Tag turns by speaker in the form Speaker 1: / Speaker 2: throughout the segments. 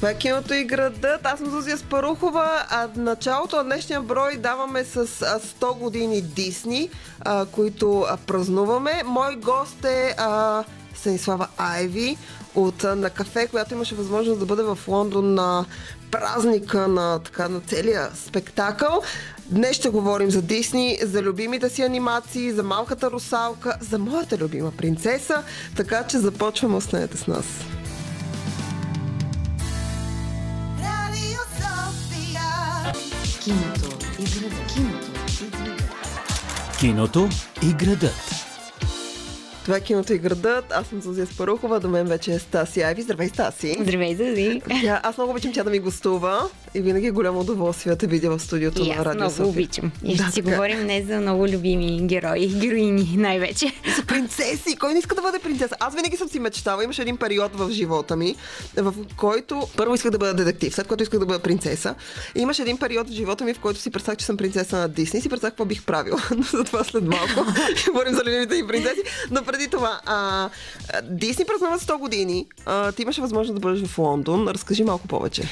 Speaker 1: Това е киното и градът. Аз съм Зузия Спарухова, а началото на днешния брой даваме с 100 години Дисни, а, които а, празнуваме. Мой гост е а, Станислава Айви от на кафе, която имаше възможност да бъде в Лондон на празника на, така, на целия спектакъл. Днес ще говорим за Дисни, за любимите си анимации, за малката русалка, за моята любима принцеса, така че започваме, останете с нас.
Speaker 2: Киното и градът. Киното и градът.
Speaker 1: Това е киното и градът. Аз съм Зузия Спарухова, до мен вече е Стаси Айви. Здравей, Стаси!
Speaker 3: Здравей, Зузи!
Speaker 1: Тя, аз много обичам тя да ми гостува и винаги е голямо удоволствие да видя в студиото
Speaker 3: и
Speaker 1: на Радио
Speaker 3: много
Speaker 1: София.
Speaker 3: обичам. И ще
Speaker 1: Да,
Speaker 3: си
Speaker 1: така.
Speaker 3: говорим днес за много любими герои, героини най-вече.
Speaker 1: За принцеси! Кой не иска да бъде принцеса? Аз винаги съм си мечтала. Имаше един период в живота ми, в който първо исках да бъда детектив, след което исках да бъда принцеса. И имаше един период в живота ми, в който си представях, че съм принцеса на Дисни и си представях какво бих правила. Но за това след малко ще говорим за любимите ми принцеси. Но преди това, Дисни празнуват 100 години. А, ти имаше възможност да бъдеш в Лондон. Разкажи малко повече.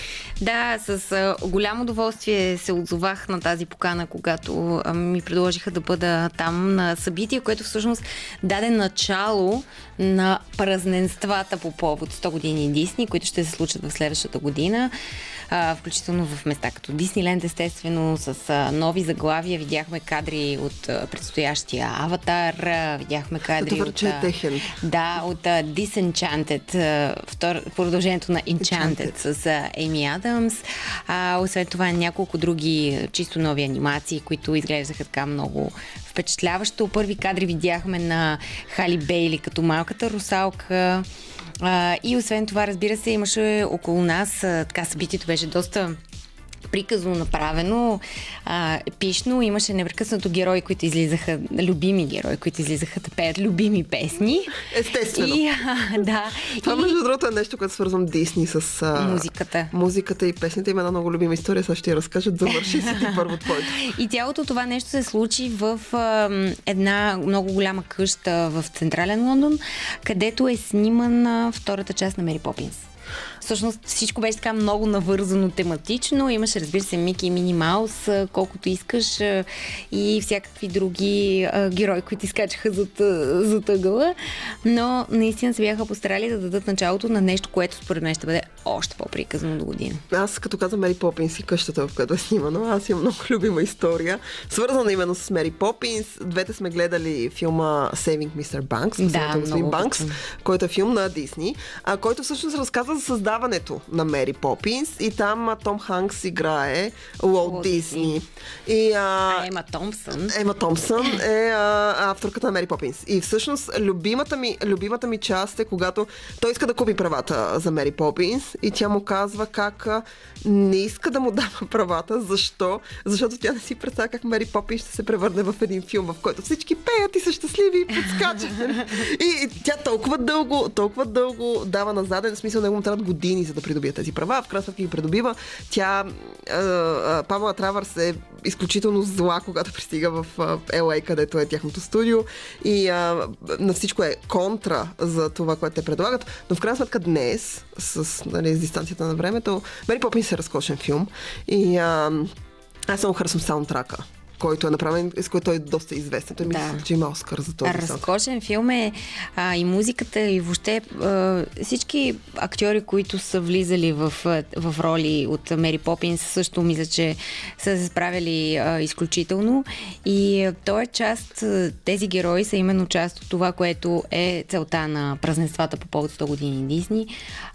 Speaker 3: Да, с а, голямо удоволствие се отзовах на тази покана, когато а, ми предложиха да бъда там на събитие, което всъщност даде начало на празненствата по повод 100 години Дисни, които ще се случат в следващата година, а, включително в места като Дисниленд, естествено, с а, нови заглавия. Видяхме кадри от а, предстоящия Аватар, а, видяхме кадри
Speaker 1: Добър,
Speaker 3: от...
Speaker 1: е
Speaker 3: а,
Speaker 1: техен.
Speaker 3: Да, от uh, Disenchanted, uh, втор, продължението на Enchanted, с uh, Еми Адамс. А, освен това няколко други а, чисто нови анимации, които изглеждаха така много впечатляващо. Първи кадри видяхме на Хали Бейли като малката русалка. А, и освен това, разбира се, имаше около нас, а, така събитието беше доста приказно направено, а, епично. Имаше непрекъснато герои, които излизаха, любими герои, които излизаха да пеят любими песни.
Speaker 1: Естествено.
Speaker 3: И, а, да.
Speaker 1: Това,
Speaker 3: и
Speaker 1: между другото, е нещо, което свързвам Дисни с а,
Speaker 3: Музиката.
Speaker 1: музиката и песните. Има една много любима история, сега ще я разкажат. Завърши си ти първо твоето.
Speaker 3: И цялото това нещо се случи в а, една много голяма къща в централен Лондон, където е снимана втората част на Мери Попинс. Всъщност всичко беше така много навързано тематично. Имаше, разбира се, Мики и Мини Маус, колкото искаш, и всякакви други а, герои, които изкачаха зад, зад ъгъла. Но наистина се бяха постарали да дадат началото на нещо, което според мен ще бъде още по-приказно до година.
Speaker 1: Аз като казвам Мери Попинс и къщата, в която е снимано, аз имам много любима история, свързана именно с Мери Попинс. Двете сме гледали филма Saving Mr. Banks,
Speaker 3: Да,
Speaker 1: Банкс, който е филм на Дисни, а, който всъщност разказва за създаването на Мери Попинс и там а, Том Ханкс играе Уолт Дисни. И, а,
Speaker 3: А Ема Томпсън.
Speaker 1: Ема Томпсън е а, авторката на Мери Попинс. И всъщност любимата ми, любимата ми част е когато той иска да купи правата за Мери Попинс и тя му казва как а, не иска да му дава правата. Защо? Защото тя не си представя как Мери Попинс ще се превърне в един филм, в който всички пеят и са щастливи и подскачат. и, и тя толкова дълго, толкова дълго дава на заден смисъл, него му трябват години за да придобие тези права. В крайна сметка ги придобива. Тя, Памела Травърс е изключително зла, когато пристига в LA, където е тяхното студио и а, на всичко е контра за това, което те предлагат. Но в крайна сметка днес, с, нали, с дистанцията на времето, Мери Попинс е разкошен филм и а, аз много харесвам саундтрака който е направен, с който той е доста известен. Той
Speaker 3: Да.
Speaker 1: мисля, че има Оскар за този.
Speaker 3: Разкошен филм е а, и музиката, и въобще а, всички актьори, които са влизали в, в роли от Мери Попинс, също мисля, че са се справили а, изключително. И а, той е част, тези герои са именно част от това, което е целта на празненствата по повод 100 години Дисни.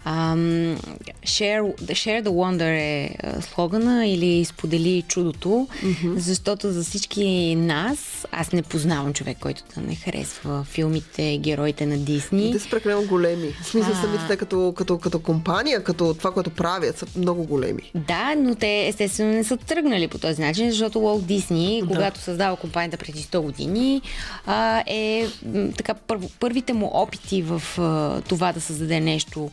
Speaker 3: Share, share the Wonder е слогана или сподели чудото, защото за всички нас, аз не познавам човек, който да не харесва филмите, героите на Дисни.
Speaker 1: Те са прекалено големи. В смисъл
Speaker 3: А.
Speaker 1: самите те като, като, като компания, като това, което правят, са много големи.
Speaker 3: Да, но те естествено не са тръгнали по този начин, защото Уолт Дисни,
Speaker 1: Да.
Speaker 3: когато създава компанията преди 100 години, а, е така първо, първите му опити в а, това да създаде нещо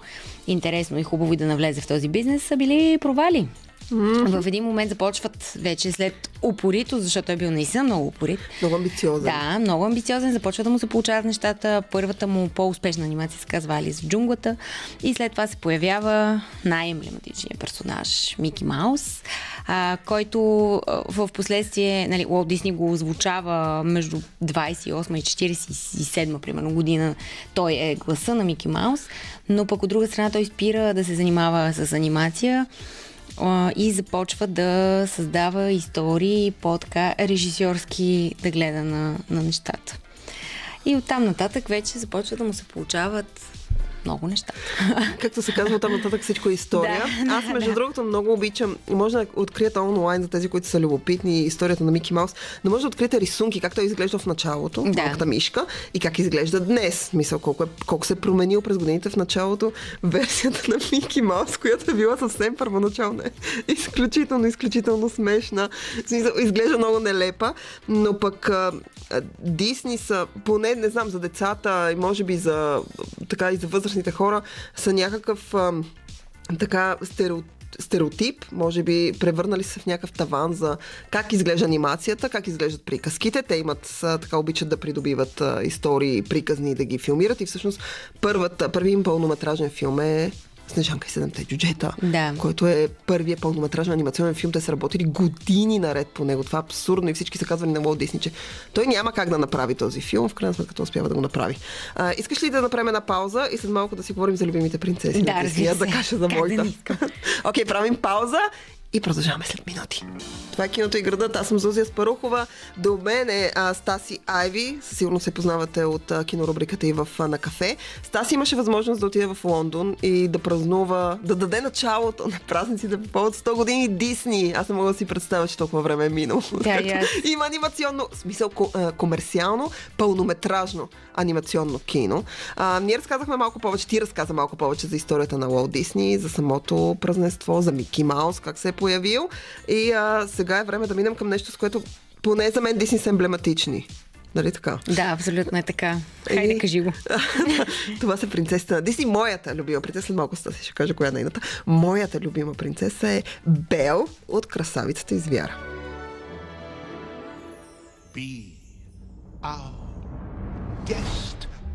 Speaker 3: интересно и хубаво и да навлезе в този бизнес са били провали. В един момент започват вече след упорито, защото той е бил наистина много упорит.
Speaker 1: Много амбициозен.
Speaker 3: Да, много амбициозен, започва да му се получават нещата. Първата му по-успешна анимация се казва Алис в джунглата и след това се появява най-емблематичният персонаж Мики Маус, а, който а, в последствие, нали, Уолт Дисни го озвучава между 28 и 47 примерно година. Той е гласа на Мики Маус, но пък от друга страна той спира да се занимава с анимация и започва да създава истории по-така режисьорски да гледа на, на нещата. И оттам нататък вече започва да му се получават много неща.
Speaker 1: Както се казва, там нататък всичко е история.
Speaker 3: Да,
Speaker 1: Аз, между
Speaker 3: да.
Speaker 1: другото, много обичам. Може да откриете онлайн за тези, които са любопитни, историята на Мики Маус, но може да откриете рисунки, как той изглежда в началото,
Speaker 3: Да.
Speaker 1: малката мишка, и как изглежда днес. Мисъл, колко, е, колко се е променил през годините в началото версията на Мики Маус, която е била съвсем първоначална. Изключително, изключително смешна. Изглежда много нелепа, но пък Дисни са, поне не знам, за децата и може би за, така и за възрастните хора, са някакъв а, така стереотип стереотип, може би превърнали се в някакъв таван за как изглежда анимацията, как изглеждат приказките. Те имат, така обичат да придобиват а, истории, приказни и да ги филмират и всъщност първата, първият им пълнометражен филм е Снежанка и седемте джуджета,
Speaker 3: Да.
Speaker 1: който е първият пълнометражен анимационен филм. Те са работили години наред по него. Това е абсурдно и всички са казвали на Уолт Дисни, че той няма как да направи този филм. В крайна сметка той успява да го направи. А, искаш ли да направим една пауза и след малко да си говорим за любимите принцеси?
Speaker 3: Да, разбира
Speaker 1: Аз да
Speaker 3: се.
Speaker 1: кажа за моята. Окей, правим пауза и продължаваме след минути. Това е киното и градът. Аз съм Зузия Спарухова. До мен е а, Стаси Айви. Със сигурност се познавате от а, кинорубриката и в а, на кафе. Стаси имаше възможност да отиде в Лондон и да празнува, да даде началото на празниците по повод 100 години Дисни. Аз не мога да си представя, че толкова време е минало.
Speaker 3: Да, аз.
Speaker 1: Има анимационно, смисъл ко- а, комерциално, пълнометражно анимационно кино. А, ние разказахме малко повече, ти разказа малко повече за историята на Уолт Дисни, за самото празненство, за Мики Маус, как се е появил. И а, сега е време да минем към нещо, с което поне за мен Дисни са емблематични. Нали така?
Speaker 3: Да, абсолютно е така. Хайде,
Speaker 1: Еми,
Speaker 3: кажи го.
Speaker 1: Това са принцесите на Дисни. Моята любима принцеса, след малко си ще кажа коя е нейната. Моята любима принцеса е Бел от Красавицата из Вяра.
Speaker 4: Be our guest.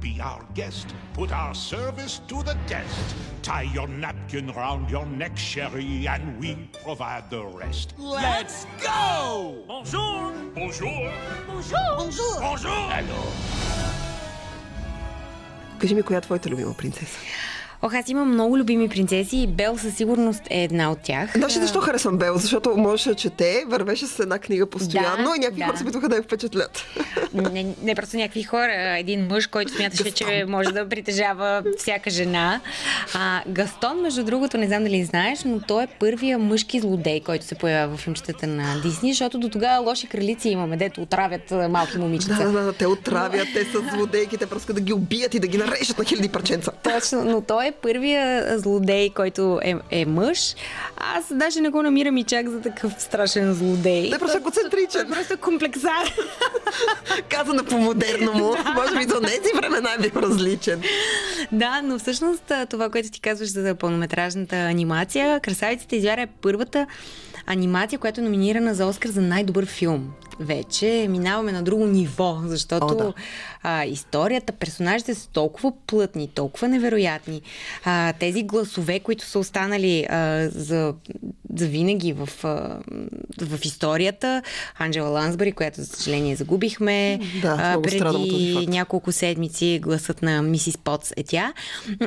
Speaker 4: Be our guest, put our service to the test. Tie your napkin round your neck, Sherry, and we provide the rest. Let's go! Bonjour! Bonjour! Bonjour! Bonjour! Bonjour! Hello!
Speaker 1: Kaži mi koja je tvoja ljubima princesa?
Speaker 3: Ох, аз имам много любими принцеси и Бел със сигурност е една от тях.
Speaker 1: Знаеш ли защо харесвам Бел? Защото можеше да чете, вървеше с една книга постоянно
Speaker 3: Да,
Speaker 1: и някакви
Speaker 3: да.
Speaker 1: хора се опитваха да я впечатлят.
Speaker 3: Не, не просто някакви хора, един мъж, който смяташе, че може да притежава всяка жена. А, Гастон, между другото, не знам дали знаеш, но той е първия мъжки злодей, който се появява в филмчетата на Дисни, защото до тогава лоши кралици имаме, дето отравят малки момичета.
Speaker 1: Да, да, да, те отравят, те са злодейки, те просто да ги убият и да ги нарежат на хиляди парченца.
Speaker 3: Точно, но той е първия злодей, който е, е мъж. Аз даже не го намирам и чак за такъв страшен злодей.
Speaker 1: Той е просто концентричен.
Speaker 3: Просто комплексар.
Speaker 1: Казано по-модерно му. Може би за тези времена е бил различен.
Speaker 3: Да, но всъщност това, което ти казваш за пълнометражната анимация, Красавицата извяра е първата анимация, която е номинирана за Оскар за най-добър филм. Вече минаваме на друго ниво, защото
Speaker 1: О, да.
Speaker 3: а, историята, персонажите са толкова плътни, толкова невероятни. А, тези гласове, които са останали а, за, за винаги в, а, в историята, Анджела Лансбъри, която за съжаление загубихме
Speaker 1: Да,
Speaker 3: а, преди няколко седмици гласът на Мисис Потс е тя.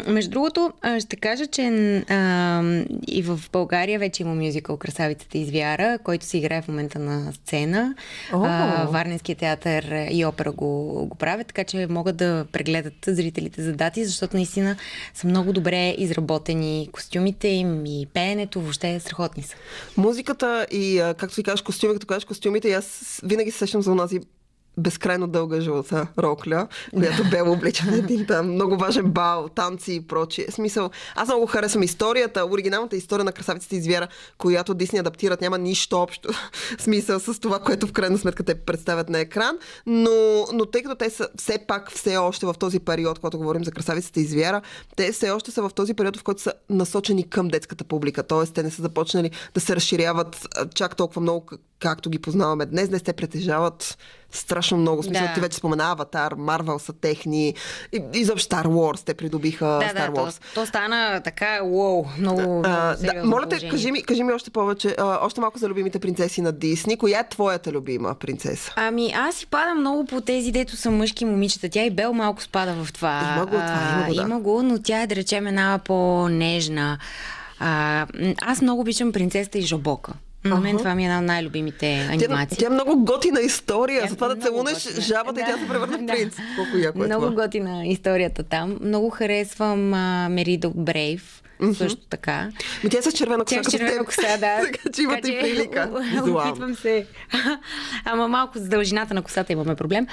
Speaker 3: Между другото, ще кажа, че а, и в България вече има мюзикъл Красавицата из вяра, който се играе в момента на сцена.
Speaker 1: О!
Speaker 3: А, Варненския театър и опера го, го правят, така че могат да прегледат зрителите за дати, защото наистина са много добре изработени костюмите им и пеенето, въобще страхотни са.
Speaker 1: Музиката и, както ти кажеш, костюми, като кажеш костюмите, аз винаги се сещам за онази безкрайно дълга жълта рокля, която бе обличана един там много важен бал, танци и прочие. Смисъл, аз много харесвам историята, оригиналната история на красавиците и звяра, която Дисни адаптират, няма нищо общо смисъл с това, което в крайна сметка те представят на екран, но, но тъй като те са все пак все още в този период, когато говорим за красавиците и звяра, те все още са в този период, в който са насочени към детската публика. Тоест, те не са започнали да се разширяват чак толкова много, как- както ги познаваме днес. Днес те притежават страшно много. Смисъл,
Speaker 3: Да.
Speaker 1: ти вече спомена Аватар, Марвел са техни. И, изобщо Star Wars, те придобиха
Speaker 3: Да,
Speaker 1: Star
Speaker 3: да, то,
Speaker 1: Wars.
Speaker 3: то стана така, уоу, много, много
Speaker 1: А, да, моля те, кажи ми, кажи ми още повече, а, още малко за любимите принцеси на Дисни. Коя е твоята любима принцеса?
Speaker 3: Ами аз си падам много по тези, дето са мъжки момичета. Тя и Бел малко спада в това.
Speaker 1: Има го това, има го, да.
Speaker 3: има го, но тя е, да речем, една по-нежна. А, аз много обичам принцесата и Жабока. На мен това ми е една от най-любимите
Speaker 1: Тя,
Speaker 3: анимации.
Speaker 1: тя е много готина история.
Speaker 3: Тя е
Speaker 1: Затова да
Speaker 3: много
Speaker 1: целунеш
Speaker 3: готина.
Speaker 1: жабата и тя
Speaker 3: Да,
Speaker 1: се превърне в
Speaker 3: да.
Speaker 1: принц. Колко яко е
Speaker 3: Много
Speaker 1: това.
Speaker 3: готина историята там. Много харесвам а, Мерида от Брейв. Също така.
Speaker 1: Ми тя е с червена коса.
Speaker 3: Тя е с червена коса, да.
Speaker 1: така че имате и прилика.
Speaker 3: Опитвам се. Ама малко с дължината на косата имаме проблем.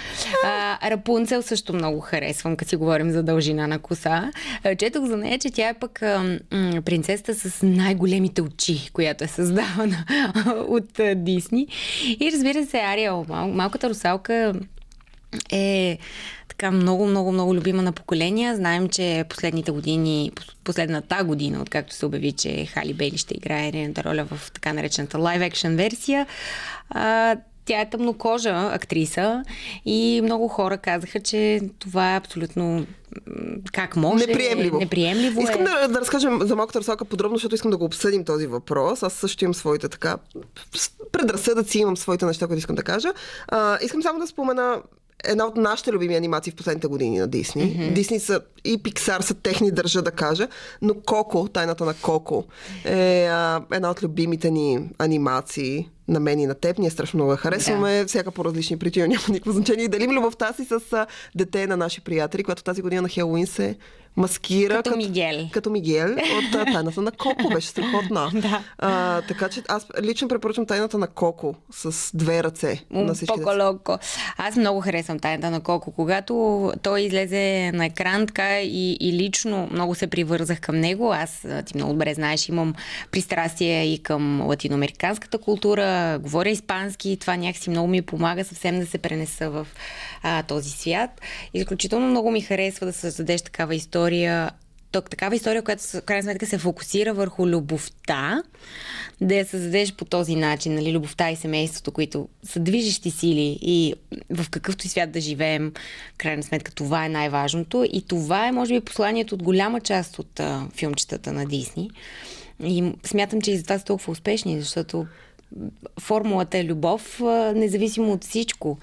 Speaker 3: А, Рапунцел също много харесвам, като си говорим за дължина на коса. Четох за нея, че тя е пък м, принцесата с най-големите очи, която е създавана от Дисни. И разбира се, Ариел, мал, малката русалка е така много, много, много любима на поколения. Знаем, че последните години, пос- последната година, откакто се обяви, че Хали Бейли ще играе нейната роля в така наречената live-action версия, а, тя е тъмнокожа актриса и много хора казаха, че това е абсолютно как може.
Speaker 1: Неприемливо.
Speaker 3: Неприемливо
Speaker 1: Искам
Speaker 3: е.
Speaker 1: да, да разкажем за малката русалка подробно, защото искам да го обсъдим този въпрос. Аз също имам своите така предразсъдъци, имам своите неща, които искам да кажа. А, искам само да спомена една от нашите любими анимации в последните години на Дисни. Mm-hmm. Дисни са и Пиксар са техни, държа да кажа, но Коко, тайната на Коко, е а, една от любимите ни анимации на мен и на теб. Ние страшно много я харесваме, да. всяка по различни причини, няма никакво значение. И делим любовта си с а, дете на наши приятели, която тази година на Хелуин се маскира
Speaker 3: Като Мигел.
Speaker 1: като Мигел от Тайната на Коко. Беше страхотна.
Speaker 3: Да.
Speaker 1: а, така че аз лично препоръчвам Тайната на Коко с две ръце на всички.
Speaker 3: Поко-локо. Аз много харесвам тайната на Коко. Когато той излезе на екран, така и, и лично много се привързах към него. Аз, ти много добре знаеш, имам пристрастие и към латиноамериканската култура, говоря испански, това някакси много ми помага съвсем да се пренеса в а, този свят. Изключително много ми харесва да създадеш такава история Ток, такава история, която в крайна сметка се фокусира върху любовта, да я създадеш по този начин, нали, любовта и семейството, които са движещи сили и в какъвто и свят да живеем, крайна сметка това е най-важното и това е, може би, посланието от голяма част от а, филмчетата на Дисни. И смятам, че и затова са толкова успешни, защото формулата е любов, независимо от всичко.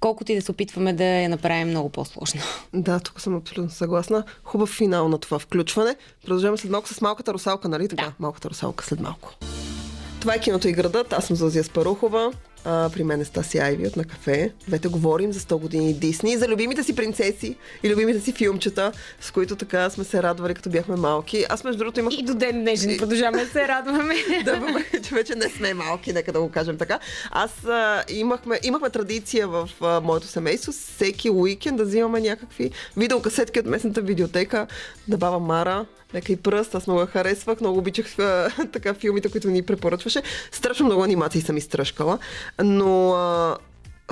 Speaker 3: Колкото и да се опитваме да я направим много по-сложно.
Speaker 1: Да, тук съм абсолютно съгласна. Хубав финал на това включване. Продължаваме след малко с малката русалка, нали така?
Speaker 3: Да.
Speaker 1: Малката русалка след малко. Това е киното и градът. Аз съм Зозия Спарухова. А, при мен е Стаси Айви от на кафе. Двете говорим за 100 години Дисни, за любимите си принцеси и любимите си филмчета, с които така сме се радвали, като бяхме малки. Аз между другото имах
Speaker 3: И до ден днешен продължаваме да се радваме.
Speaker 1: да, че вече не сме малки, нека да го кажем така. Аз а, имахме, имахме традиция в а, моето семейство всеки уикенд да взимаме някакви видеокасетки от местната видеотека на баба Мара. Лека и пръст, аз много я харесвах, много обичах а, така филмите, които ни препоръчваше. Страшно много анимации съм изтръжкала, но а,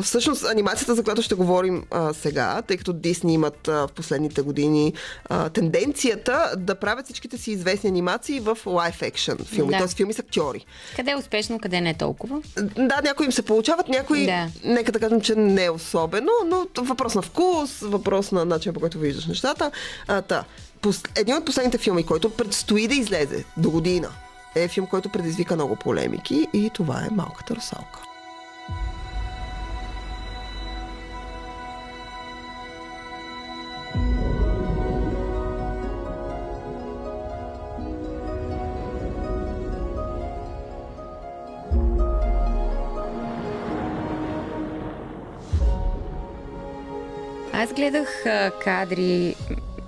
Speaker 1: Всъщност, анимацията, за която ще говорим а, сега, тъй като Дисни имат а, в последните години а, тенденцията да правят всичките си известни анимации в лайф екшен филми,
Speaker 3: Да.
Speaker 1: т.е. филми с актьори.
Speaker 3: Къде е успешно, къде не е толкова.
Speaker 1: Да, някои им се получават, някои,
Speaker 3: Да.
Speaker 1: нека да кажем, че не е особено, но въпрос на вкус, въпрос на начин по който виждаш нещата. А, та, пос... Един от последните филми, който предстои да излезе до година, е филм, който предизвика много полемики и това е Малката русалка.
Speaker 3: Аз гледах кадри,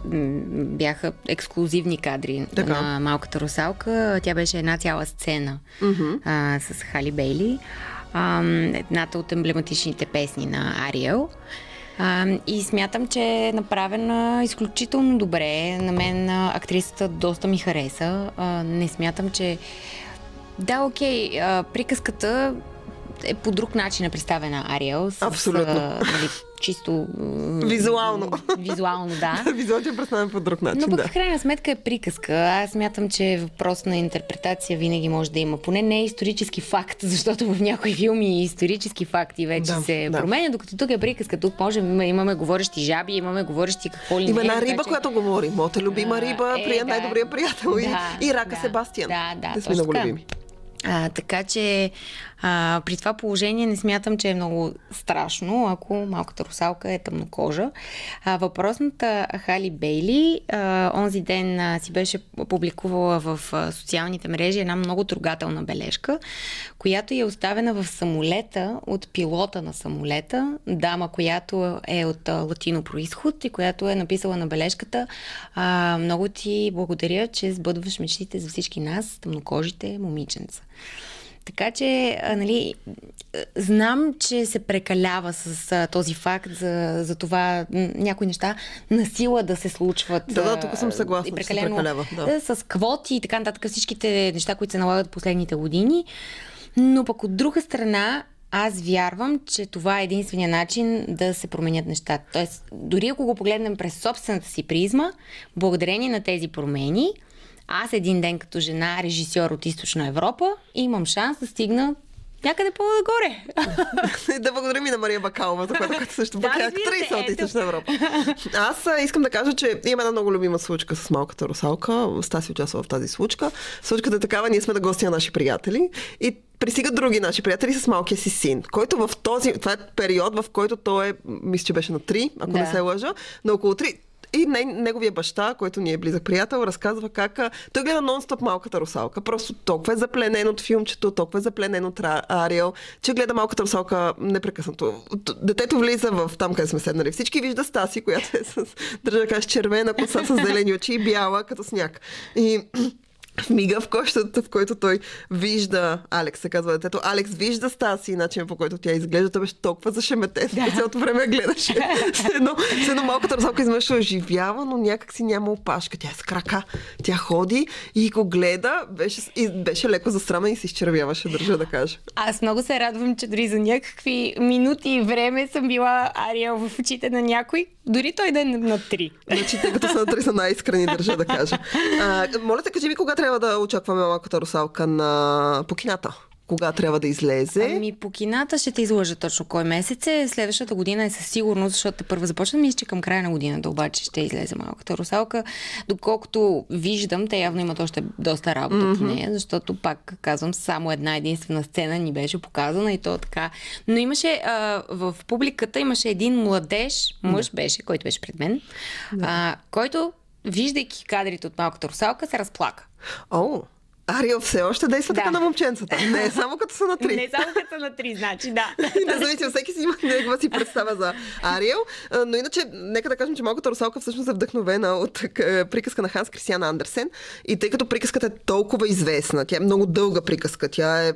Speaker 3: бяха ексклюзивни кадри
Speaker 1: Така.
Speaker 3: на Малката русалка. Тя беше една цяла сцена а, с Хали Бейли. ам, едната от емблематичните песни на Ариел. А, и смятам, че е направена изключително добре. На мен а, актрисата доста ми хареса. А, не смятам, че... Да, окей, а, приказката е по друг начин е представена Ариел. С,
Speaker 1: Абсолютно.
Speaker 3: А, нали, чисто...
Speaker 1: Визуално.
Speaker 3: Визуално, да.
Speaker 1: Визуално е представен по друг начин,
Speaker 3: Но пък
Speaker 1: да.
Speaker 3: в крайна сметка е приказка. Аз смятам, че въпрос на интерпретация винаги може да има. Поне не е исторически факт, защото в някои филми исторически факти вече
Speaker 1: Да,
Speaker 3: се
Speaker 1: да.
Speaker 3: променят, докато тук е приказка. Тук можем, имаме, имаме говорещи жаби, имаме говорещи какво ли
Speaker 1: Има една
Speaker 3: така
Speaker 1: риба,
Speaker 3: че-
Speaker 1: която говори. Моята любима риба,
Speaker 3: е,
Speaker 1: при
Speaker 3: да.
Speaker 1: най-добрия приятел. и-
Speaker 3: Да,
Speaker 1: и, Рака
Speaker 3: да.
Speaker 1: Себастиан.
Speaker 3: Да, да,
Speaker 1: Те сме много
Speaker 3: така.
Speaker 1: любими.
Speaker 3: А, така че а, при това положение не смятам, че е много страшно, ако малката русалка е тъмнокожа. А, въпросната Хали Бейли а, онзи ден а, си беше публикувала в а, социалните мрежи една много трогателна бележка, която е оставена в самолета от пилота на самолета, дама, която е от латино происход и която е написала на бележката а, много ти благодаря, че сбъдваш мечтите за всички нас, тъмнокожите момиченца. Така че, а, нали, знам, че се прекалява с а, този факт за, за това някои неща на сила да се случват.
Speaker 1: Да, да, тук съм съгласна,
Speaker 3: и
Speaker 1: че се прекалява, да.
Speaker 3: с квоти и така нататък, всичките неща, които се налагат последните години. Но пък от друга страна, аз вярвам, че това е единствения начин да се променят нещата. Тоест, дори ако го погледнем през собствената си призма, благодарение на тези промени, аз един ден като жена, режисьор от Източна Европа, имам шанс да стигна някъде по-нагоре.
Speaker 1: да благодарим и на Мария Бакалова, за което която също пък е актриса от. Източна Европа. Аз искам да кажа, че има една много любима случка с малката русалка. Стаси участва в тази случка. Случката е такава, ние сме да гости на наши приятели и пристигат други наши приятели с малкия си син, който в този, това е период, в който той е, мисля, че беше на 3, ако
Speaker 3: Да.
Speaker 1: не се лъжа, на около 3. И не, неговия баща, който ни е близък приятел, разказва как той гледа нон-стоп малката русалка. Просто толкова е запленен от филмчето, толкова е запленен от Ариел, че гледа малката русалка непрекъснато. Детето влиза в там, къде сме седнали. Всички вижда Стаси, която е с, държа кажа, червена коса с зелени очи и бяла като сняг. И в мига, в който, в който той вижда Алекс, се казва детето. Алекс вижда Стаси и начинът по който тя изглежда. Той беше толкова зашеметен. Да. Цялото време гледаше. Все едно, все едно малката русалка изведнъж оживява, но някак си няма опашка. Тя е с крака. Тя ходи и го гледа. Беше, с- и беше леко засрамен и се изчервяваше, държа да кажа.
Speaker 3: Аз много се радвам, че дори за някакви минути и време съм била Ариел в очите на някой, дори той да е на, на три.
Speaker 1: Значи, тъй като са, са най-искрени, държа да кажа. А, моля те, кажи ми кога трябва да очакваме малката русалка на по кината? Кога трябва да излезе?
Speaker 3: Ами по кината ще те излъжа точно кой месец е. Следващата година е със сигурност, защото те първо започна. Мисля, че към края на годината обаче ще излезе малката русалка. Доколкото виждам, те явно имат още доста работа mm-hmm. по нея, защото пак казвам, само една единствена сцена ни беше показана и то така. Но имаше а, в публиката имаше един младеж, мъж беше, който беше пред мен, а, който, виждайки кадрите от малката русалка, се разплака.
Speaker 1: О, Ариел все още действа
Speaker 3: Да.
Speaker 1: така на момченцата. Не само като са на три.
Speaker 3: Не само като са на три, значи да.
Speaker 1: Независимо, всеки си има някаква си представа за Ариел. Но иначе, нека да кажем, че малката русалка всъщност е вдъхновена от е, приказка на Ханс Кристиан Андерсен. И тъй като приказката е толкова известна, тя е много дълга приказка, тя е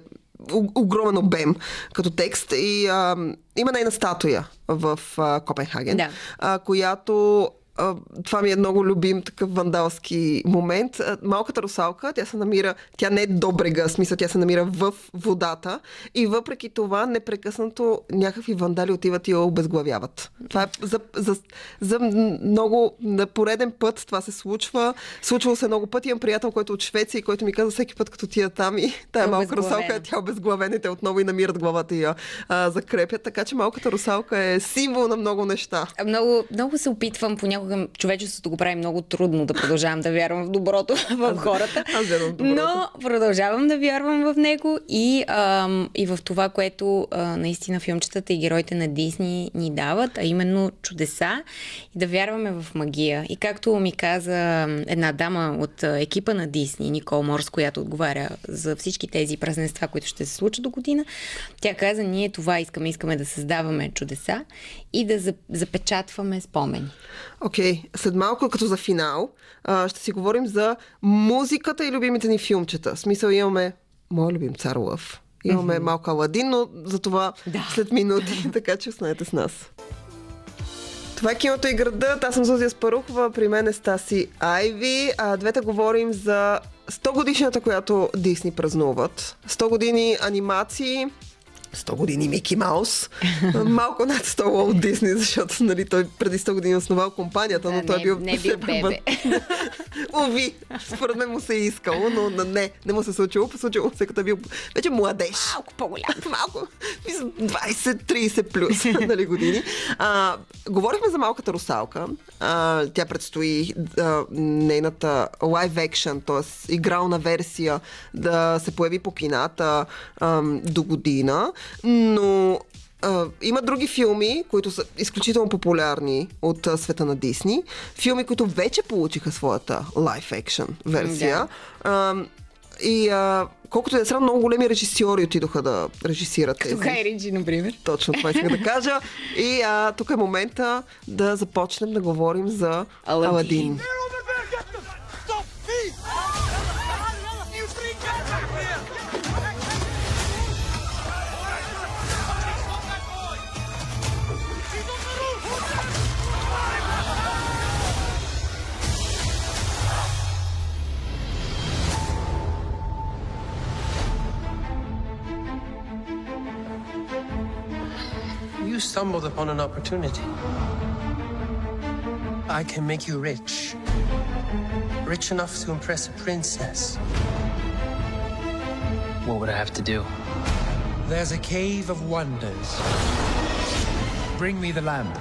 Speaker 1: огромен обем като текст и а, има нейна статуя в а, Копенхаген,
Speaker 3: Да.
Speaker 1: а, която а, това ми е много любим такъв вандалски момент. А, Малката русалка, тя се намира, тя не е до брега, смисъл тя се намира в водата и въпреки това непрекъснато някакви вандали отиват и я обезглавяват. Това е за, за, за много, на пореден път това се случва. Случвало се много пъти. Имам приятел, който е от Швеция който ми каза всеки път, като тия там и тая малка
Speaker 3: Обезглавена.
Speaker 1: русалка, тя е обезглавена те отново и намират главата и я а, закрепят. Така че малката русалка е символ на много неща.
Speaker 3: Много, много се опитвам, понякога човечеството го прави много трудно да продължавам да вярвам в доброто в хората.
Speaker 1: аз вярвам в доброто.
Speaker 3: Но продължавам да вярвам в него и, ам, и в това, което а, наистина филмчетата и героите на Дисни ни дават, а именно чудеса и да вярваме в магия. И както ми каза една дама от екипа на Дисни, Никол Морс, която отговаря за всички тези празненства, които ще се случат до година, тя каза, ние това искаме, искаме да създаваме чудеса и да за- запечатваме спомени.
Speaker 1: Окей, след малко като за финал ще си говорим за музиката и любимите ни филмчета. В смисъл имаме Моя любим цар Лъв. Имаме малко Аладин, но за това
Speaker 3: Да.
Speaker 1: след минути, така че останете с нас. Това е киното и градът. Аз съм Зузия Спарухова, при мен е Стаси Айви. А, двете говорим за 100 годишната, която Дисни празнуват. 100 години анимации, 100 години Мики Маус. Малко над 100 Уолт Дисни, защото нали, той преди 100 години основал компанията, но
Speaker 3: Да,
Speaker 1: той
Speaker 3: не-
Speaker 1: е бил...
Speaker 3: не е бил бебе.
Speaker 1: Ови, според мен му се е искало, но не, не му се е случило. Случило се като е бил вече младеж.
Speaker 3: Малко по-голям.
Speaker 1: Малко, мисля, 20-30 плюс нали, години. А, говорихме за малката русалка. А, тя предстои а, нейната лайв екшен, т.е. игрална версия да се появи по кината а, до година, но а, има други филми, които са изключително популярни от а, света на Дисни. Филми, които вече получиха своята лайв екшен версия. А, и а, колкото да е срам, много големи режисьори отидоха да режисират.
Speaker 3: Тук е Риджи, например.
Speaker 1: Точно това исках да кажа. И а, тук е момента да започнем да говорим за
Speaker 3: Аладин.
Speaker 1: Аладин.
Speaker 4: You
Speaker 5: stumbled upon an opportunity. I can make you rich. Rich enough to impress a princess.
Speaker 6: What would I have to do?
Speaker 7: There's a cave of wonders. Bring me the lamp.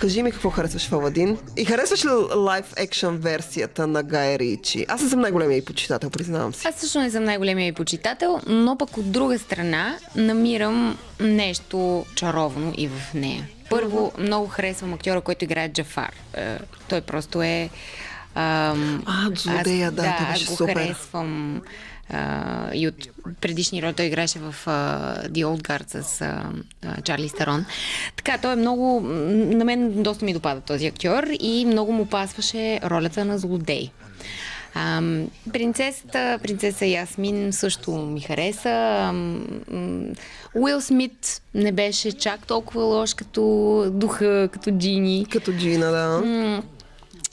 Speaker 1: Кажи ми какво харесваш в Аладин. И харесваш ли лайв екшен версията на Гай Ричи? Аз не съм най-големия и почитател, признавам си.
Speaker 3: Аз също не съм най-големия и почитател, но пък от друга страна намирам нещо чаровно и в нея. Първо, много харесвам актьора, който играе Джафар. Е, Той просто е... Ам,
Speaker 1: А, злодея, да, той
Speaker 3: да,
Speaker 1: беше
Speaker 3: аз го
Speaker 1: супер.
Speaker 3: харесвам. А, и от предишни роли той играше в а, The Old Guard с а, а, Чарли Старон. Така, той е много... м, На мен доста ми допада този актьор и много му пасваше ролята на злодей. Ам, принцесата, принцеса Ясмин също ми хареса. Ам, м, Уил Смит не беше чак толкова лош като духа, като Джини.
Speaker 1: Като Джина, да.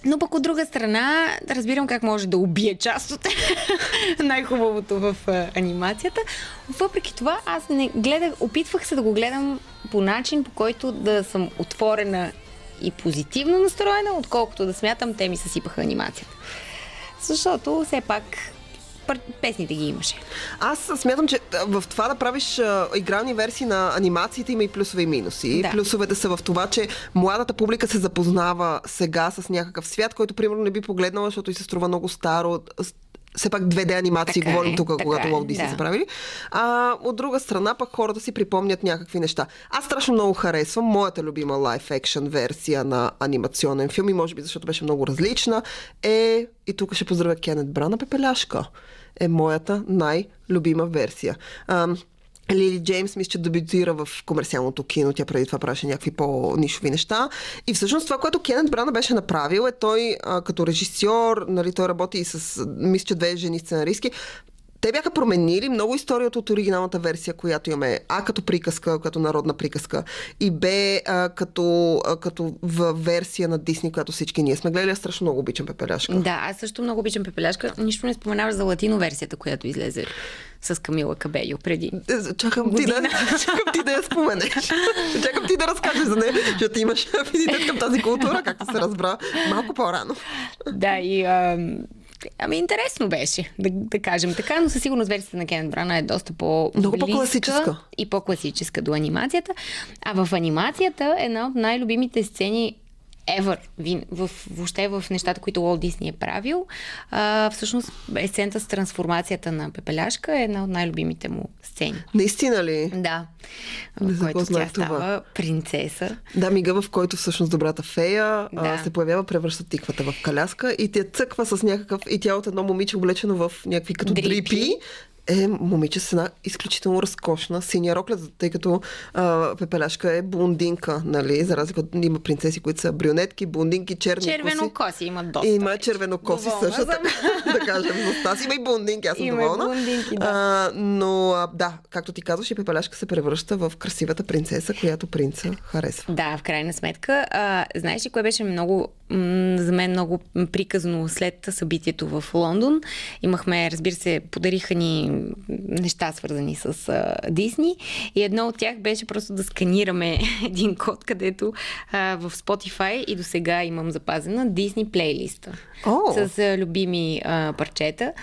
Speaker 3: Но пък от друга страна, разбирам как може да убие част от най-хубавото в а, анимацията. Въпреки това, аз не гледах, опитвах се да го гледам по начин, по който да съм отворена и позитивно настроена, отколкото да смятам, те ми съсипаха анимацията. Защото все пак песните ги имаше.
Speaker 1: Аз смятам, че в това да правиш игрални версии на анимациите има и плюсове и минуси.
Speaker 3: Да.
Speaker 1: Плюсовете са в това, че младата публика се запознава сега с някакъв свят, който примерно не би погледнала, защото и се струва много старо. Все пак 2D анимации
Speaker 3: Така
Speaker 1: говорим
Speaker 3: е,
Speaker 1: тук, когато
Speaker 3: е,
Speaker 1: Walt Disney
Speaker 3: да.
Speaker 1: са правили. А, от друга страна, пък хората си припомнят някакви неща. Аз страшно много харесвам моята любима лайф екшен версия на анимационен филм и може би защото беше много различна е, и тук ще поздравя Кенет Брана Пепеляшка е моята най-любима версия. Ам, Лили Джеймс мисля, че дебютира в комерциалното кино. Тя преди това правеше някакви по-нишови неща. И всъщност това, което Кенет Брана беше направил е той а, като режисьор, нали, той работи и с, мисля, че две жени сценаристки, те бяха променили много историята от оригиналната версия, която имаме А като приказка, като народна приказка и Б а, като, а, като в версия на Дисни, която всички ние сме гледали. Аз страшно много обичам Пепеляшка.
Speaker 3: Да, аз също много обичам Пепеляшка. Нищо не споменаваш за латино версията, която излезе с Камила Кабелио преди.
Speaker 1: Е, Чакам ти, да, чакам ти да я споменеш. Чакам ти да разкажеш за нея, защото имаш афинитет към тази култура, както се разбра малко по-рано.
Speaker 3: Да, и... ам, Ами интересно беше, да, да кажем така, но със сигурност версията на Кенет Брана е доста по
Speaker 1: Много по-класическа.
Speaker 3: и по-класическа до анимацията. А в анимацията една от най-любимите сцени ever, вин- в, въобще в нещата, които Уолт Дисни е правил. А, всъщност е сцената с трансформацията на Пепеляшка е една от най-любимите му сцени.
Speaker 1: Наистина ли?
Speaker 3: Да,
Speaker 1: Не
Speaker 3: в който тя
Speaker 1: това.
Speaker 3: става принцеса.
Speaker 1: Да, мига, в който всъщност добрата фея да. А, се появява, превръща тиквата в каляска и те цъква с някакъв и тя от едно момиче облечено в някакви като дрипи,
Speaker 3: Дрипи.
Speaker 1: Е момиче с една изключително разкошна синя рокля, тъй като а, Пепеляшка е блондинка, нали? За разлика от има принцеси, които са брюнетки, блондинки, черни коси.
Speaker 3: Червенокоси има доста.
Speaker 1: Има червенокоси
Speaker 3: Доволна
Speaker 1: също така, да кажем. За тази има и блондинки, аз съм
Speaker 3: Има
Speaker 1: доволна.
Speaker 3: блондинки, да.
Speaker 1: А, но а, да, както ти казваш, и Пепеляшка се превръща в красивата принцеса, която принца харесва.
Speaker 3: Да, в крайна сметка. А, знаеш ли кое беше много, за мен много приказно след събитието в Лондон? Имахме, разбира се, подариха ни неща свързани с а, Дисни и едно от тях беше просто да сканираме един код, където а, в Spotify и до сега имам запазена Дисни плейлиста
Speaker 1: О!
Speaker 3: с а, любими а, парчета.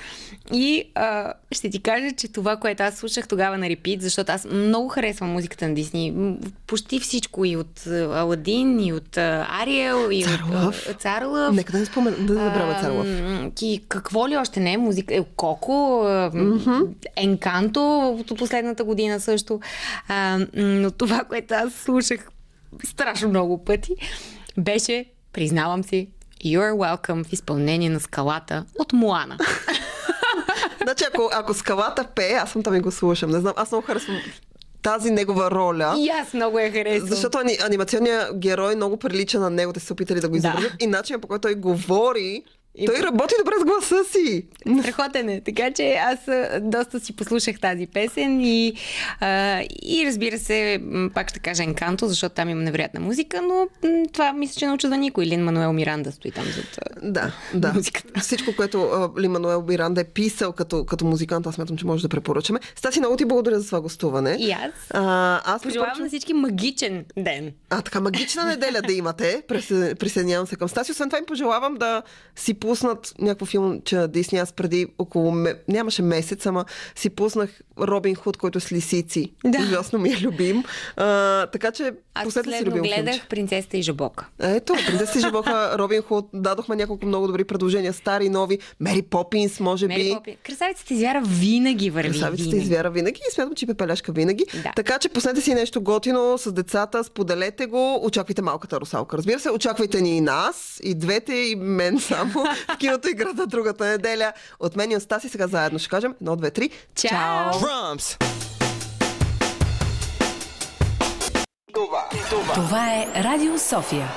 Speaker 3: И а, ще ти кажа, че това, което аз слушах тогава на репит, защото аз много харесвам музиката на Дисни. Почти всичко и от Аладин, и от Ариел, и
Speaker 1: Царлъв.
Speaker 3: от Царлъв.
Speaker 1: Нека да не спомен, да Царлов.
Speaker 3: Ам, И какво ли още не е музика? Е, Коко, mm-hmm. Енканто от последната година също. А, но това, което аз слушах страшно много пъти, беше, признавам си, You're Welcome в изпълнение на скалата от Моана.
Speaker 1: Значи, ако, ако скалата пее, аз съм там и го слушам. Не знам, аз много харесвам тази негова роля.
Speaker 3: И аз много я харесвам.
Speaker 1: Защото ани, анимационният герой много прилича на него, те се опитали да го изобразят. И начинът по който той говори,
Speaker 3: И
Speaker 1: той
Speaker 3: по-
Speaker 1: работи добре с гласа си.
Speaker 3: Страхотен е. Така че аз доста си послушах тази песен и, а, и разбира се, пак ще кажа Енканто, защото там има невероятна музика, но това мисля, че не очудва никой. Лин Мануел Миранда стои там зад
Speaker 1: Да, да.
Speaker 3: Музиката.
Speaker 1: Всичко, което а, Ли Мануел Миранда е писал като, като музикант, аз смятам, че може да препоръчаме. Стаси, много ти благодаря за това гостуване.
Speaker 3: И аз.
Speaker 1: А, аз
Speaker 3: Пожелавам
Speaker 1: препоръчвам-
Speaker 3: на всички магичен ден.
Speaker 1: А, така магична неделя да имате. Присъ- Присъединявам се към Стаси. Освен това им пожелавам да си пуснат някакво филм, че Дисни. Аз преди около... Нямаше месец, ама си пуснах Робин Худ, който е с лисици.
Speaker 3: Да.
Speaker 1: Ужасно ми е любим. А, така че
Speaker 3: Аз
Speaker 1: пуснете си
Speaker 3: последно
Speaker 1: любим
Speaker 3: гледах
Speaker 1: филмче.
Speaker 3: Принцесата и Жабока.
Speaker 1: Ето, принцеса и живоха Робин Худ. Дадохме няколко много добри предложения. Стари, нови. Мери Попинс, може
Speaker 3: Мери
Speaker 1: би.
Speaker 3: Попин. Красавицата извяра винаги върви.
Speaker 1: Красавицата
Speaker 3: винаги.
Speaker 1: извяра винаги и смятам, че пепеляшка винаги.
Speaker 3: Да.
Speaker 1: Така че пуснете си нещо готино с децата, споделете го, очаквайте малката русалка. Разбира се, очаквайте ни и нас, и двете, и мен само в киното играта другата неделя. От мен и от Стаси сега заедно ще кажем едно, две, три.
Speaker 3: Чао!
Speaker 8: Drums.
Speaker 2: Това е Радио София.